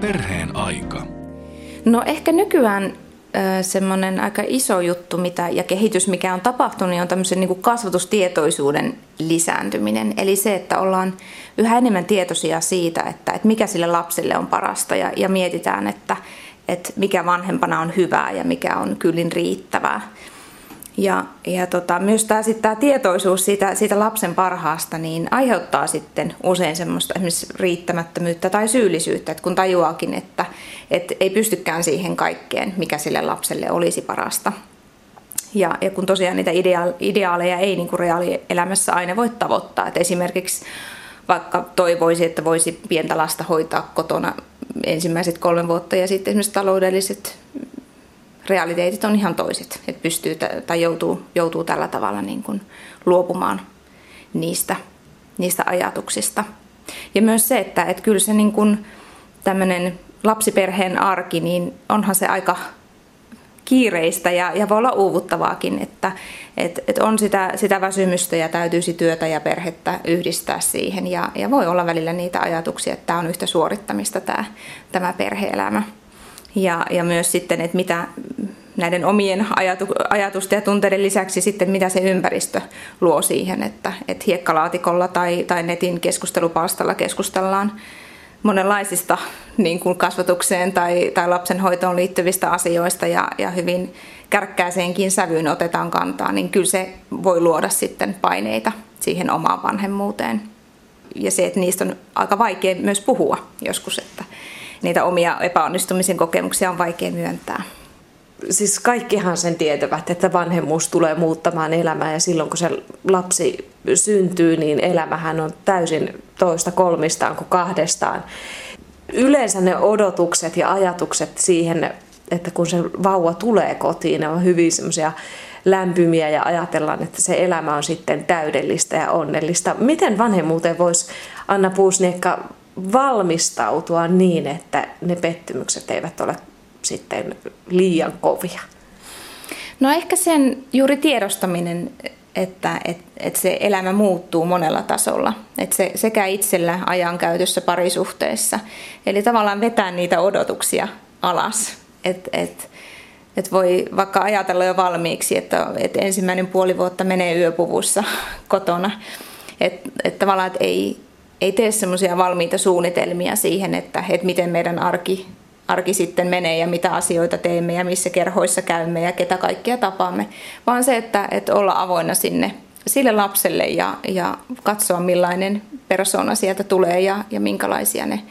Perheen aika. No ehkä nykyään semmoinen aika iso juttu mitä, ja kehitys, mikä on tapahtunut, niin on tämmöisen niin kuin kasvatustietoisuuden lisääntyminen. Eli se, että ollaan yhä enemmän tietoisia siitä, että, että mikä sille lapselle on parasta ja, ja mietitään, että, että mikä vanhempana on hyvää ja mikä on kyllin riittävää. Ja, ja tota, myös tämä, sit, tämä tietoisuus siitä, siitä lapsen parhaasta niin aiheuttaa sitten usein semmoista esimerkiksi riittämättömyyttä tai syyllisyyttä, että kun tajuakin, että, että ei pystykään siihen kaikkeen, mikä sille lapselle olisi parasta. Ja, ja kun tosiaan niitä ideaaleja ei niin kuin reaalielämässä aina voi tavoittaa, että esimerkiksi vaikka toivoisi, että voisi pientä lasta hoitaa kotona ensimmäiset kolme vuotta ja sitten esimerkiksi taloudelliset realiteetit on ihan toiset, että pystyy tai joutuu, joutuu tällä tavalla niin kuin luopumaan niistä, niistä ajatuksista. Ja myös se, että, että kyllä se niin kuin tämmöinen lapsiperheen arki, niin onhan se aika kiireistä ja, ja voi olla uuvuttavaakin, että et, et on sitä, sitä väsymystä ja täytyisi työtä ja perhettä yhdistää siihen ja, ja voi olla välillä niitä ajatuksia, että tämä on yhtä suorittamista tämä, tämä perheelämä. Ja, ja myös sitten, että mitä näiden omien ajatu, ajatusten ja tunteiden lisäksi sitten mitä se ympäristö luo siihen, että, että hiekkalaatikolla tai, tai netin keskustelupalstalla keskustellaan monenlaisista niin kuin kasvatukseen tai, tai lapsenhoitoon liittyvistä asioista ja, ja hyvin kärkkääseenkin sävyyn otetaan kantaa, niin kyllä se voi luoda sitten paineita siihen omaan vanhemmuuteen. Ja se, että niistä on aika vaikea myös puhua joskus, että niitä omia epäonnistumisen kokemuksia on vaikea myöntää. Siis kaikkihan sen tietävät, että vanhemmuus tulee muuttamaan elämää ja silloin kun se lapsi syntyy, niin elämähän on täysin toista kolmistaan kuin kahdestaan. Yleensä ne odotukset ja ajatukset siihen, että kun se vauva tulee kotiin, ne on hyvin semmoisia lämpimiä ja ajatellaan, että se elämä on sitten täydellistä ja onnellista. Miten vanhemmuuteen voisi Anna Puusniekka valmistautua niin, että ne pettymykset eivät ole sitten liian kovia? No ehkä sen juuri tiedostaminen, että, että, että se elämä muuttuu monella tasolla. Että se, sekä itsellä ajankäytössä parisuhteessa. Eli tavallaan vetää niitä odotuksia alas. Että et, et voi vaikka ajatella jo valmiiksi, että, että ensimmäinen puoli vuotta menee yöpuvussa kotona. Että et tavallaan että ei, ei tee semmoisia valmiita suunnitelmia siihen, että, että miten meidän arki, arki sitten menee ja mitä asioita teemme ja missä kerhoissa käymme ja ketä kaikkia tapaamme, vaan se, että, että olla avoinna sinne sille lapselle ja, ja katsoa millainen persona sieltä tulee ja, ja minkälaisia ne,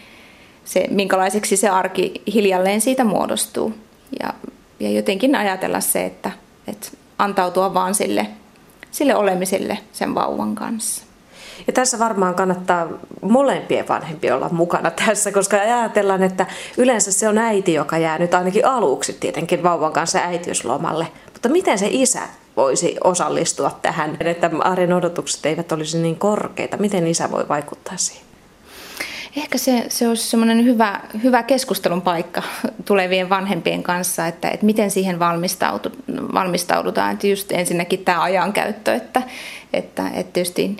se, minkälaiseksi se arki hiljalleen siitä muodostuu. Ja, ja jotenkin ajatella se, että, että antautua vaan sille, sille olemiselle sen vauvan kanssa. Ja tässä varmaan kannattaa molempien vanhempien olla mukana tässä, koska ajatellaan, että yleensä se on äiti, joka jää nyt ainakin aluksi tietenkin vauvan kanssa äitiyslomalle. Mutta miten se isä voisi osallistua tähän, että arjen odotukset eivät olisi niin korkeita? Miten isä voi vaikuttaa siihen? Ehkä se, se olisi semmoinen hyvä, hyvä keskustelun paikka tulevien vanhempien kanssa, että, että miten siihen valmistaudutaan. Että just ensinnäkin tämä ajankäyttö, että, että, että tietysti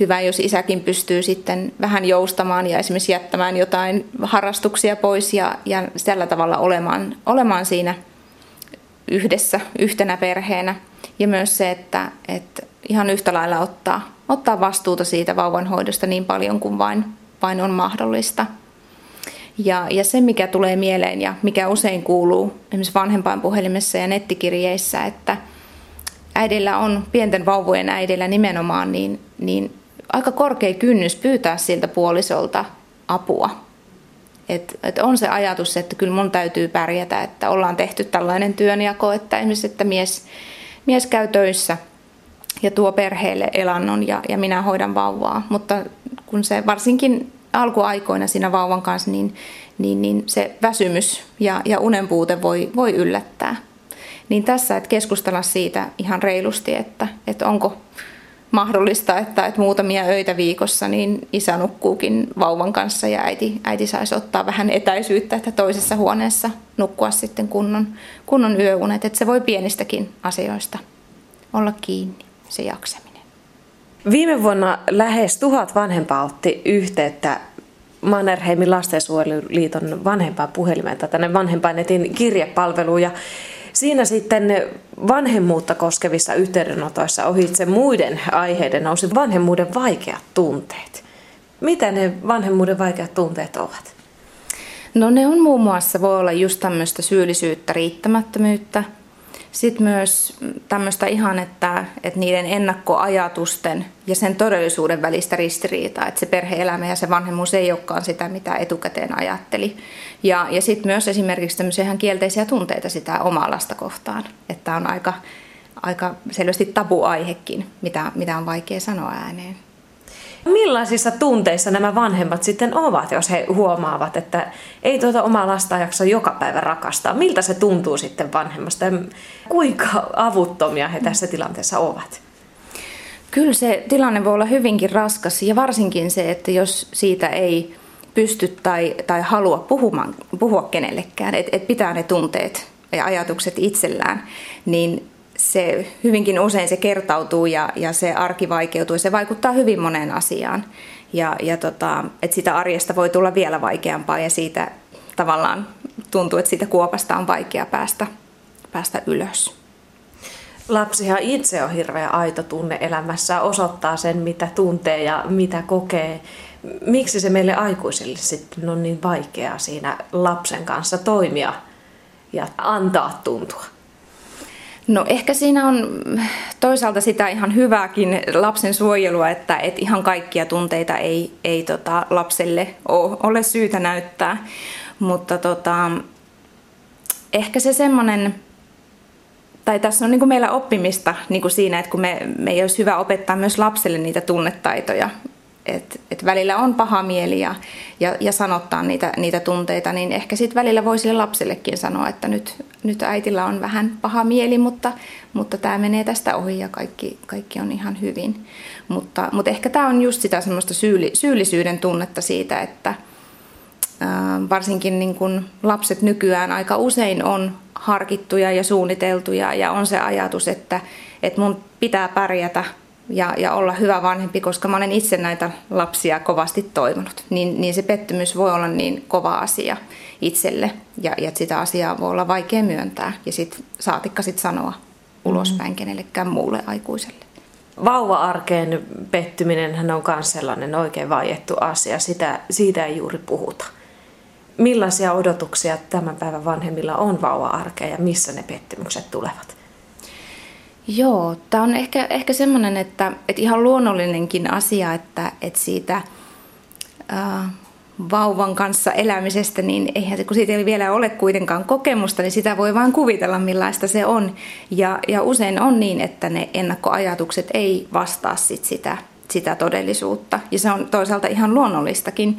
hyvä, jos isäkin pystyy sitten vähän joustamaan ja esimerkiksi jättämään jotain harrastuksia pois ja, ja tällä tavalla olemaan, olemaan siinä yhdessä, yhtenä perheenä. Ja myös se, että, että ihan yhtä lailla ottaa, ottaa vastuuta siitä vauvanhoidosta niin paljon kuin vain, vain on mahdollista. Ja, ja se, mikä tulee mieleen ja mikä usein kuuluu esimerkiksi vanhempainpuhelimessa ja nettikirjeissä, että äidillä on, pienten vauvojen äidillä nimenomaan, niin, niin aika korkea kynnys pyytää siltä puolisolta apua. Et, et on se ajatus, että kyllä mun täytyy pärjätä, että ollaan tehty tällainen työnjako, että esimerkiksi että mies, mies käy töissä ja tuo perheelle elannon ja, ja minä hoidan vauvaa. Mutta kun se varsinkin alkuaikoina siinä vauvan kanssa, niin, niin, niin se väsymys ja, ja unenpuute voi, voi yllättää. Niin tässä, että keskustella siitä ihan reilusti, että, että onko, mahdollista, että, että muutamia öitä viikossa niin isä nukkuukin vauvan kanssa ja äiti, äiti saisi ottaa vähän etäisyyttä, että toisessa huoneessa nukkua sitten kunnon, kunnon yöunet. Että se voi pienistäkin asioista olla kiinni, se jaksaminen. Viime vuonna lähes tuhat vanhempaa otti yhteyttä Mannerheimin lastensuojeluliiton vanhempaan puhelimelta tänne vanhempainetin kirjepalveluun ja Siinä sitten vanhemmuutta koskevissa yhteydenotoissa ohitse muiden aiheiden nousi vanhemmuuden vaikeat tunteet. Mitä ne vanhemmuuden vaikeat tunteet ovat? No ne on muun muassa, voi olla just tämmöistä syyllisyyttä, riittämättömyyttä, sitten myös tämmöistä ihan, että, että niiden ennakkoajatusten ja sen todellisuuden välistä ristiriitaa, että se perheelämä ja se vanhemmuus ei olekaan sitä, mitä etukäteen ajatteli. Ja, ja sitten myös esimerkiksi tämmöisiä ihan kielteisiä tunteita sitä omaa lasta kohtaan, että on aika, aika selvästi tabuaihekin, mitä, mitä on vaikea sanoa ääneen. Millaisissa tunteissa nämä vanhemmat sitten ovat, jos he huomaavat, että ei tuota omaa lasta jaksa joka päivä rakastaa? Miltä se tuntuu sitten vanhemmasta ja kuinka avuttomia he tässä tilanteessa ovat? Kyllä se tilanne voi olla hyvinkin raskas ja varsinkin se, että jos siitä ei pysty tai, tai halua puhumaan, puhua kenellekään, että et pitää ne tunteet ja ajatukset itsellään, niin se hyvinkin usein se kertautuu ja, ja se arki vaikeutuu. Se vaikuttaa hyvin moneen asiaan. Ja, ja tota, että sitä arjesta voi tulla vielä vaikeampaa ja siitä tavallaan tuntuu, että siitä kuopasta on vaikea päästä, päästä ylös. Lapsihan itse on hirveä aito tunne elämässä, osoittaa sen, mitä tuntee ja mitä kokee. Miksi se meille aikuisille sitten on niin vaikeaa siinä lapsen kanssa toimia ja antaa tuntua? No ehkä siinä on toisaalta sitä ihan hyvääkin lapsen suojelua, että et ihan kaikkia tunteita ei, ei tota lapselle ole, ole syytä näyttää. Mutta tota, ehkä se semmoinen, tai tässä on niin kuin meillä oppimista niin kuin siinä, että kun me, me ei olisi hyvä opettaa myös lapselle niitä tunnetaitoja, että et välillä on paha mieli ja, ja, ja sanottaa niitä, niitä tunteita, niin ehkä sitten välillä voi sille lapsellekin sanoa, että nyt, nyt äitillä on vähän paha mieli, mutta, mutta tämä menee tästä ohi ja kaikki, kaikki on ihan hyvin. Mutta, mutta ehkä tämä on just sitä semmoista syyli, syyllisyyden tunnetta siitä, että ää, varsinkin niin kun lapset nykyään aika usein on harkittuja ja suunniteltuja ja on se ajatus, että, että mun pitää pärjätä – ja, ja olla hyvä vanhempi, koska mä olen itse näitä lapsia kovasti toivonut. Niin, niin se pettymys voi olla niin kova asia itselle ja, ja sitä asiaa voi olla vaikea myöntää ja sit saatikka sit sanoa ulospäin mm. kenellekään muulle aikuiselle. Vauva-arkeen pettyminen hän on myös sellainen oikein vaiettu asia. Sitä, siitä ei juuri puhuta. Millaisia odotuksia tämän päivän vanhemmilla on vauva-arkeen ja missä ne pettymykset tulevat? Joo, tämä on ehkä, ehkä semmoinen, että, että ihan luonnollinenkin asia, että, että siitä ää, vauvan kanssa elämisestä, niin eihän se, kun siitä ei vielä ole kuitenkaan kokemusta, niin sitä voi vain kuvitella, millaista se on. Ja, ja usein on niin, että ne ennakkoajatukset ei vastaa sit sitä, sitä todellisuutta. Ja se on toisaalta ihan luonnollistakin.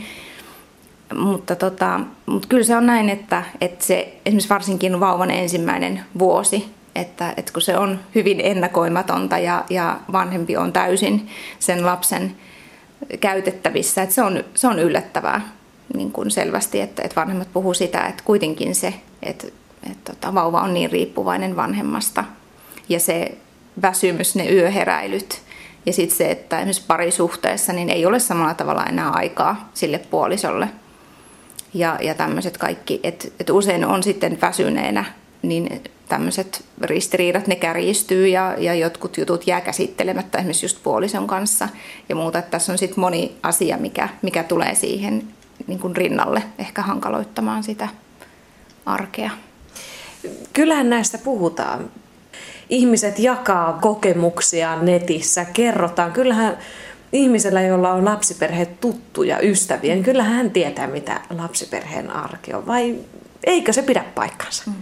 Mutta, tota, mutta kyllä se on näin, että, että se esimerkiksi varsinkin vauvan ensimmäinen vuosi, että, että kun se on hyvin ennakoimatonta ja, ja vanhempi on täysin sen lapsen käytettävissä, että se on, se on yllättävää niin kuin selvästi, että, että vanhemmat puhuu sitä, että kuitenkin se, että, että tota, vauva on niin riippuvainen vanhemmasta. Ja se väsymys, ne yöheräilyt ja sitten se, että esimerkiksi parisuhteessa niin ei ole samalla tavalla enää aikaa sille puolisolle. Ja, ja tämmöiset kaikki, että, että usein on sitten väsyneenä niin tämmöiset ristiriidat, ne kärjistyy ja, ja jotkut jutut jää käsittelemättä esimerkiksi just puolison kanssa ja muuta. Että tässä on sitten moni asia, mikä, mikä tulee siihen niin kuin rinnalle ehkä hankaloittamaan sitä arkea. Kyllähän näistä puhutaan. Ihmiset jakaa kokemuksia netissä, kerrotaan. Kyllähän ihmisellä, jolla on lapsiperhe tuttuja ystäviä, niin kyllähän hän tietää, mitä lapsiperheen arki on. Vai eikö se pidä paikkansa? Mm.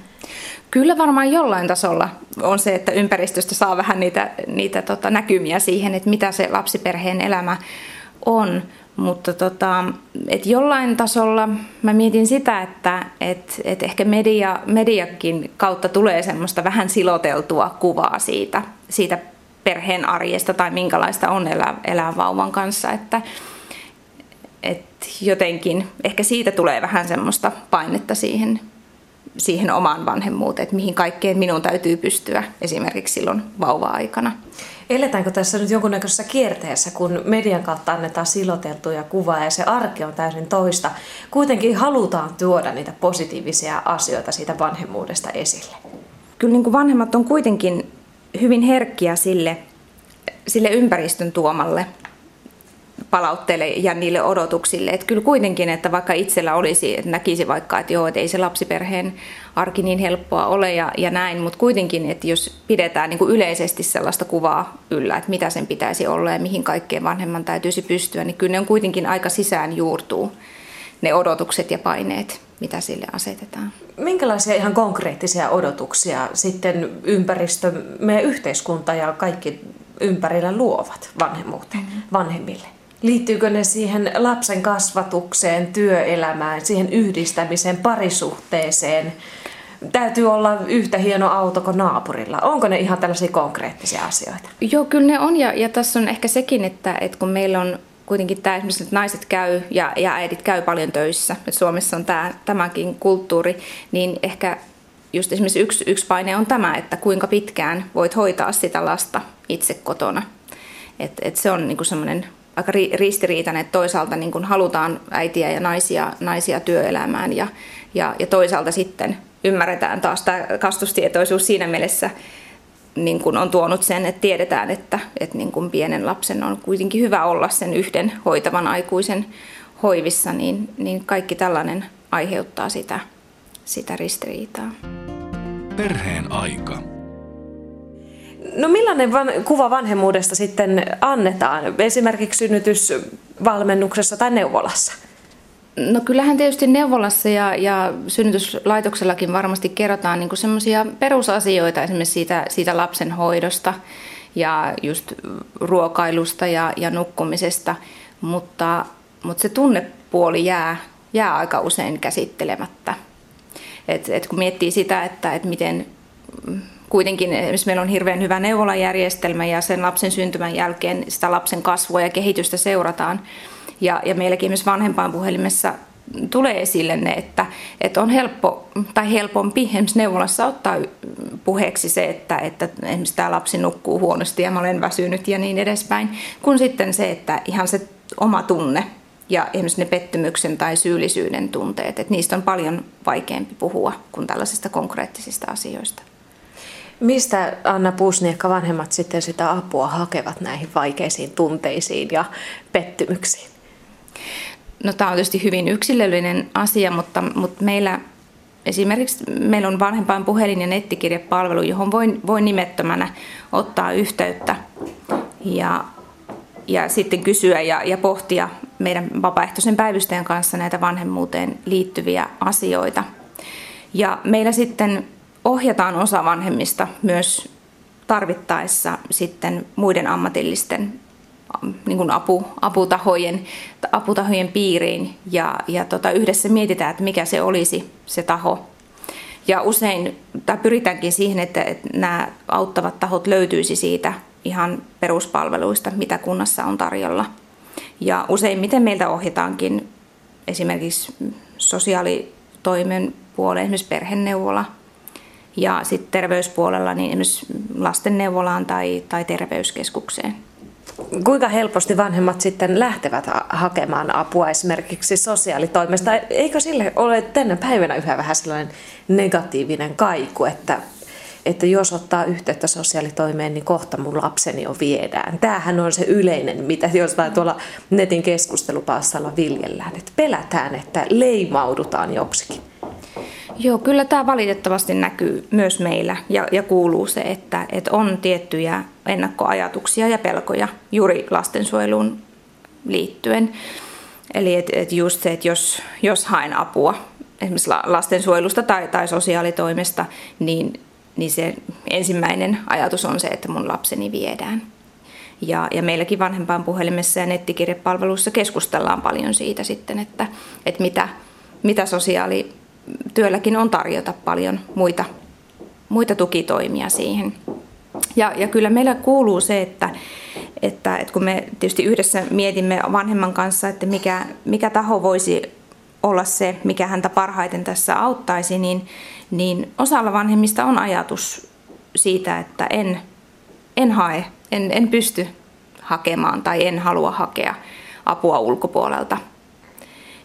Kyllä varmaan jollain tasolla on se, että ympäristöstä saa vähän niitä, niitä tota, näkymiä siihen, että mitä se lapsiperheen elämä on. Mutta tota, et jollain tasolla mä mietin sitä, että et, et ehkä media, mediakin kautta tulee semmoista vähän siloteltua kuvaa siitä, siitä perheen arjesta tai minkälaista on elää, elää vauvan kanssa. Että, et jotenkin ehkä siitä tulee vähän semmoista painetta siihen siihen omaan vanhemmuuteen, että mihin kaikkeen minun täytyy pystyä esimerkiksi silloin vauva-aikana. Eletäänkö tässä nyt jonkunnäköisessä kierteessä, kun median kautta annetaan siloteltuja kuvaa ja se arki on täysin toista? Kuitenkin halutaan tuoda niitä positiivisia asioita siitä vanhemmuudesta esille. Kyllä niin kuin vanhemmat on kuitenkin hyvin herkkiä sille, sille ympäristön tuomalle palautteelle ja niille odotuksille. Että kyllä kuitenkin, että vaikka itsellä olisi, että näkisi vaikka, että joo, että ei se lapsiperheen arki niin helppoa ole ja, ja näin, mutta kuitenkin, että jos pidetään niin kuin yleisesti sellaista kuvaa yllä, että mitä sen pitäisi olla ja mihin kaikkeen vanhemman täytyisi pystyä, niin kyllä ne on kuitenkin aika sisään juurtuu ne odotukset ja paineet, mitä sille asetetaan. Minkälaisia ihan konkreettisia odotuksia sitten ympäristö, meidän yhteiskunta ja kaikki ympärillä luovat vanhemmuuteen, mm-hmm. vanhemmille? Liittyykö ne siihen lapsen kasvatukseen, työelämään, siihen yhdistämiseen, parisuhteeseen? Täytyy olla yhtä hieno auto kuin naapurilla. Onko ne ihan tällaisia konkreettisia asioita? Joo, kyllä ne on. Ja, ja tässä on ehkä sekin, että, että kun meillä on kuitenkin tämä esimerkiksi, että naiset käy ja, ja äidit käy paljon töissä, että Suomessa on tämä, tämäkin kulttuuri, niin ehkä just esimerkiksi yksi, yksi paine on tämä, että kuinka pitkään voit hoitaa sitä lasta itse kotona. Et, et se on niinku semmoinen aika ristiriitainen, että toisaalta niin kuin halutaan äitiä ja naisia, naisia työelämään ja, ja, ja toisaalta sitten ymmärretään taas tämä kastustietoisuus siinä mielessä niin kuin on tuonut sen, että tiedetään, että, että niin kuin pienen lapsen on kuitenkin hyvä olla sen yhden hoitavan aikuisen hoivissa, niin, niin kaikki tällainen aiheuttaa sitä, sitä ristiriitaa. Perheen aika. No millainen van, kuva vanhemmuudesta sitten annetaan esimerkiksi synnytysvalmennuksessa tai neuvolassa? No kyllähän tietysti neuvolassa ja, ja synnytyslaitoksellakin varmasti kerrotaan niin semmoisia perusasioita esimerkiksi siitä, siitä lapsen hoidosta ja just ruokailusta ja, ja nukkumisesta, mutta, mutta se tunnepuoli jää, jää aika usein käsittelemättä. Et, et kun miettii sitä, että et miten kuitenkin esimerkiksi meillä on hirveän hyvä neuvolajärjestelmä ja sen lapsen syntymän jälkeen sitä lapsen kasvua ja kehitystä seurataan. Ja, ja meilläkin esimerkiksi vanhempainpuhelimessa tulee esille ne, että, että on helppo tai helpompi esimerkiksi neuvolassa ottaa puheeksi se, että, että esimerkiksi tämä lapsi nukkuu huonosti ja mä olen väsynyt ja niin edespäin, kun sitten se, että ihan se oma tunne ja esimerkiksi ne pettymyksen tai syyllisyyden tunteet, että niistä on paljon vaikeampi puhua kuin tällaisista konkreettisista asioista. Mistä Anna Puusniekka vanhemmat sitten sitä apua hakevat näihin vaikeisiin tunteisiin ja pettymyksiin? No tämä on tietysti hyvin yksilöllinen asia, mutta, mutta meillä esimerkiksi meillä on vanhempain puhelin- ja nettikirjepalvelu, johon voi, voi nimettömänä ottaa yhteyttä ja, ja sitten kysyä ja, ja pohtia meidän vapaaehtoisen päivystäjän kanssa näitä vanhemmuuteen liittyviä asioita. Ja meillä sitten ohjataan osa vanhemmista myös tarvittaessa sitten muiden ammatillisten niin kuin apu, aputahojen, aputahojen piiriin ja, ja tota, yhdessä mietitään, että mikä se olisi se taho. Ja usein tai pyritäänkin siihen, että, että nämä auttavat tahot löytyisi siitä ihan peruspalveluista, mitä kunnassa on tarjolla. Ja useimmiten meiltä ohjataankin esimerkiksi sosiaalitoimen puoleen, esimerkiksi perheneuvola – ja sitten terveyspuolella niin esimerkiksi lastenneuvolaan tai, tai terveyskeskukseen. Kuinka helposti vanhemmat sitten lähtevät hakemaan apua esimerkiksi sosiaalitoimesta? Eikö sille ole tänä päivänä yhä vähän sellainen negatiivinen kaiku, että, että jos ottaa yhteyttä sosiaalitoimeen, niin kohta mun lapseni jo viedään. Tämähän on se yleinen, mitä jostain tuolla netin keskustelupalstalla viljellään, että pelätään, että leimaudutaan joksikin. Joo, kyllä tämä valitettavasti näkyy myös meillä ja, ja kuuluu se, että, että on tiettyjä ennakkoajatuksia ja pelkoja juuri lastensuojeluun liittyen. Eli et, et just se, että jos, jos haen apua esimerkiksi lastensuojelusta tai, tai sosiaalitoimesta, niin, niin se ensimmäinen ajatus on se, että mun lapseni viedään. Ja, ja meilläkin vanhempaan puhelimessa ja nettikirjepalveluissa keskustellaan paljon siitä sitten, että, että mitä, mitä sosiaali työlläkin on tarjota paljon muita, muita tukitoimia siihen. Ja, ja kyllä meillä kuuluu se, että, että, että kun me tietysti yhdessä mietimme vanhemman kanssa, että mikä, mikä taho voisi olla se, mikä häntä parhaiten tässä auttaisi, niin, niin osalla vanhemmista on ajatus siitä, että en, en hae, en, en pysty hakemaan tai en halua hakea apua ulkopuolelta.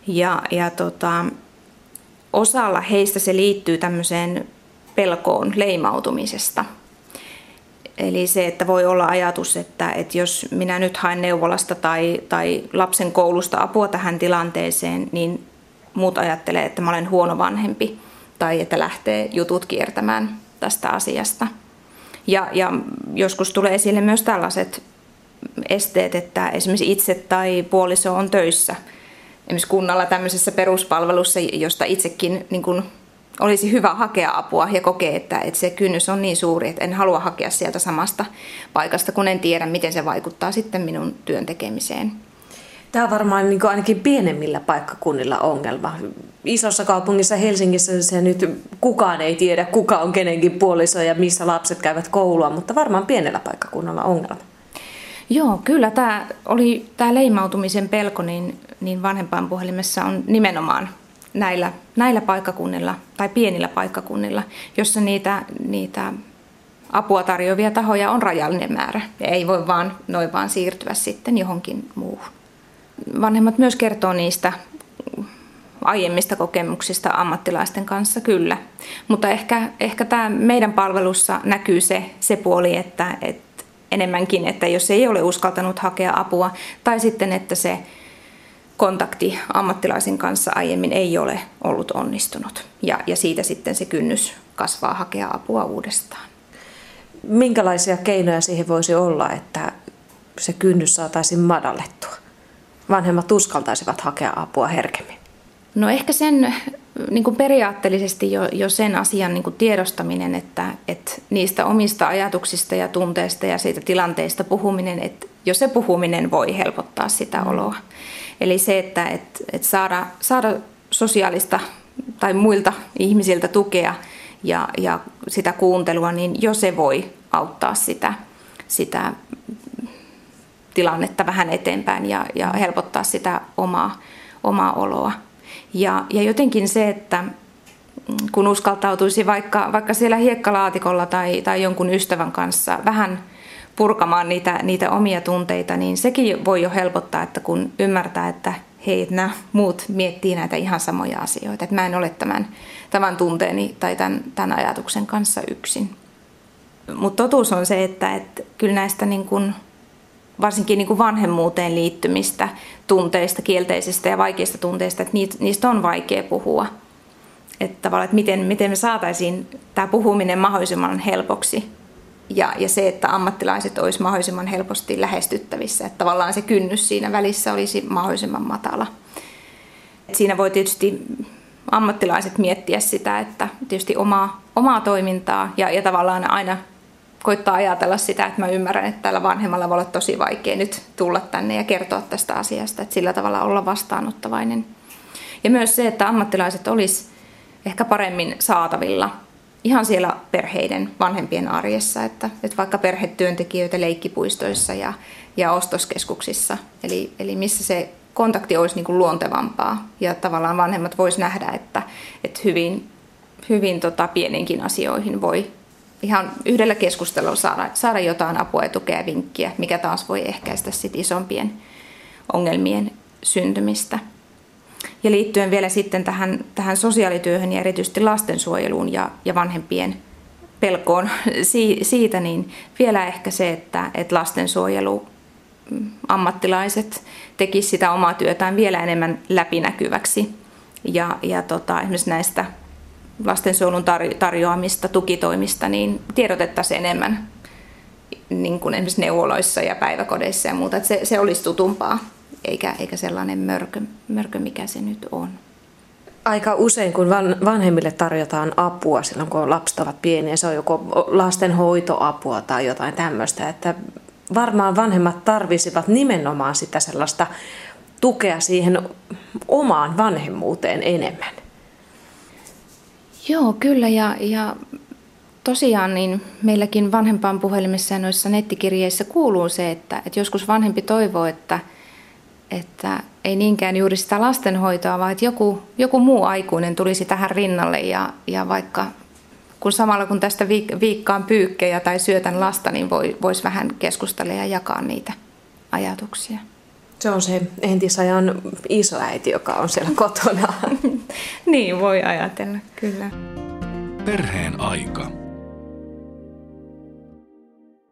Ja, ja tota, osalla heistä se liittyy tämmöiseen pelkoon leimautumisesta. Eli se, että voi olla ajatus, että, että jos minä nyt haen neuvolasta tai, tai lapsen koulusta apua tähän tilanteeseen, niin muut ajattelee, että mä olen huono vanhempi tai että lähtee jutut kiertämään tästä asiasta. Ja, ja joskus tulee esille myös tällaiset esteet, että esimerkiksi itse tai puoliso on töissä – esimerkiksi kunnalla tämmöisessä peruspalvelussa, josta itsekin niin kuin olisi hyvä hakea apua ja kokee, että, että se kynnys on niin suuri, että en halua hakea sieltä samasta paikasta, kun en tiedä, miten se vaikuttaa sitten minun työn tekemiseen. Tämä on varmaan niin ainakin pienemmillä paikkakunnilla ongelma. Isossa kaupungissa Helsingissä se nyt kukaan ei tiedä, kuka on kenenkin puoliso ja missä lapset käyvät koulua, mutta varmaan pienellä paikkakunnalla ongelma. Joo, kyllä tämä, oli, tämä leimautumisen pelko niin, niin vanhempaan puhelimessa on nimenomaan näillä, näillä paikkakunnilla tai pienillä paikkakunnilla, jossa niitä, niitä apua tarjoavia tahoja on rajallinen määrä. Ei voi vaan noin vaan siirtyä sitten johonkin muuhun. Vanhemmat myös kertoo niistä aiemmista kokemuksista ammattilaisten kanssa, kyllä. Mutta ehkä, ehkä tämä meidän palvelussa näkyy se, se puoli, että, että enemmänkin, että jos ei ole uskaltanut hakea apua, tai sitten, että se kontakti ammattilaisen kanssa aiemmin ei ole ollut onnistunut. Ja, ja siitä sitten se kynnys kasvaa hakea apua uudestaan. Minkälaisia keinoja siihen voisi olla, että se kynnys saataisiin madallettua? Vanhemmat uskaltaisivat hakea apua herkemmin. No ehkä sen niin kuin periaatteellisesti jo, jo sen asian niin kuin tiedostaminen, että, että niistä omista ajatuksista ja tunteista ja siitä tilanteesta puhuminen, että jo se puhuminen voi helpottaa sitä mm. oloa. Eli se, että, että, että saada, saada sosiaalista tai muilta ihmisiltä tukea ja, ja sitä kuuntelua, niin jo se voi auttaa sitä, sitä tilannetta vähän eteenpäin ja, ja helpottaa sitä omaa, omaa oloa. Ja, ja jotenkin se, että kun uskaltautuisi vaikka, vaikka siellä hiekkalaatikolla tai, tai jonkun ystävän kanssa vähän purkamaan niitä, niitä omia tunteita, niin sekin voi jo helpottaa, että kun ymmärtää, että hei, että nämä muut miettii näitä ihan samoja asioita, että mä en ole tämän, tämän tunteeni tai tämän, tämän ajatuksen kanssa yksin. Mutta totuus on se, että, että kyllä näistä niin kuin varsinkin niin kuin vanhemmuuteen liittymistä tunteista, kielteisistä ja vaikeista tunteista, että niistä on vaikea puhua. Että tavallaan, että miten, miten me saataisiin tämä puhuminen mahdollisimman helpoksi ja, ja se, että ammattilaiset olisi mahdollisimman helposti lähestyttävissä, että tavallaan se kynnys siinä välissä olisi mahdollisimman matala. Et siinä voi tietysti ammattilaiset miettiä sitä, että tietysti omaa, omaa toimintaa ja, ja tavallaan aina koittaa ajatella sitä, että mä ymmärrän, että tällä vanhemmalla voi olla tosi vaikea nyt tulla tänne ja kertoa tästä asiasta, että sillä tavalla olla vastaanottavainen. Ja myös se, että ammattilaiset olisi ehkä paremmin saatavilla ihan siellä perheiden, vanhempien arjessa, että, että vaikka perhetyöntekijöitä leikkipuistoissa ja, ja ostoskeskuksissa, eli, eli missä se kontakti olisi niin kuin luontevampaa ja tavallaan vanhemmat vois nähdä, että, että hyvin, hyvin tota, pieninkin asioihin voi, ihan yhdellä keskustelulla saada, saada jotain apua ja tukea ja vinkkiä, mikä taas voi ehkäistä sit isompien ongelmien syntymistä. Ja liittyen vielä sitten tähän, tähän sosiaalityöhön ja erityisesti lastensuojeluun ja, ja vanhempien pelkoon si, siitä, niin vielä ehkä se, että, että lastensuojelu mm, ammattilaiset tekisivät sitä omaa työtään vielä enemmän läpinäkyväksi. Ja, ja tota, esimerkiksi näistä lastensuojelun tarjoamista tukitoimista, niin tiedotettaisiin enemmän niin kuin esimerkiksi neuvoloissa ja päiväkodeissa ja muuta. Että se, se olisi tutumpaa, eikä, eikä sellainen mörkö, mörkö, mikä se nyt on. Aika usein, kun vanhemmille tarjotaan apua silloin, kun lapset ovat pieniä, se on joko lastenhoitoapua tai jotain tämmöistä, että varmaan vanhemmat tarvisivat nimenomaan sitä sellaista tukea siihen omaan vanhemmuuteen enemmän. Joo, kyllä. Ja, ja tosiaan niin meilläkin vanhempaan puhelimissa ja noissa nettikirjeissä kuuluu se, että, että joskus vanhempi toivoo, että, että ei niinkään juuri sitä lastenhoitoa, vaan että joku, joku muu aikuinen tulisi tähän rinnalle ja, ja vaikka kun samalla kun tästä viik- viikkaan pyykkejä tai syötän lasta, niin voi, voisi vähän keskustella ja jakaa niitä ajatuksia. Se on se entisajan isoäiti, joka on siellä kotona. niin, voi ajatella, kyllä. Perheen aika.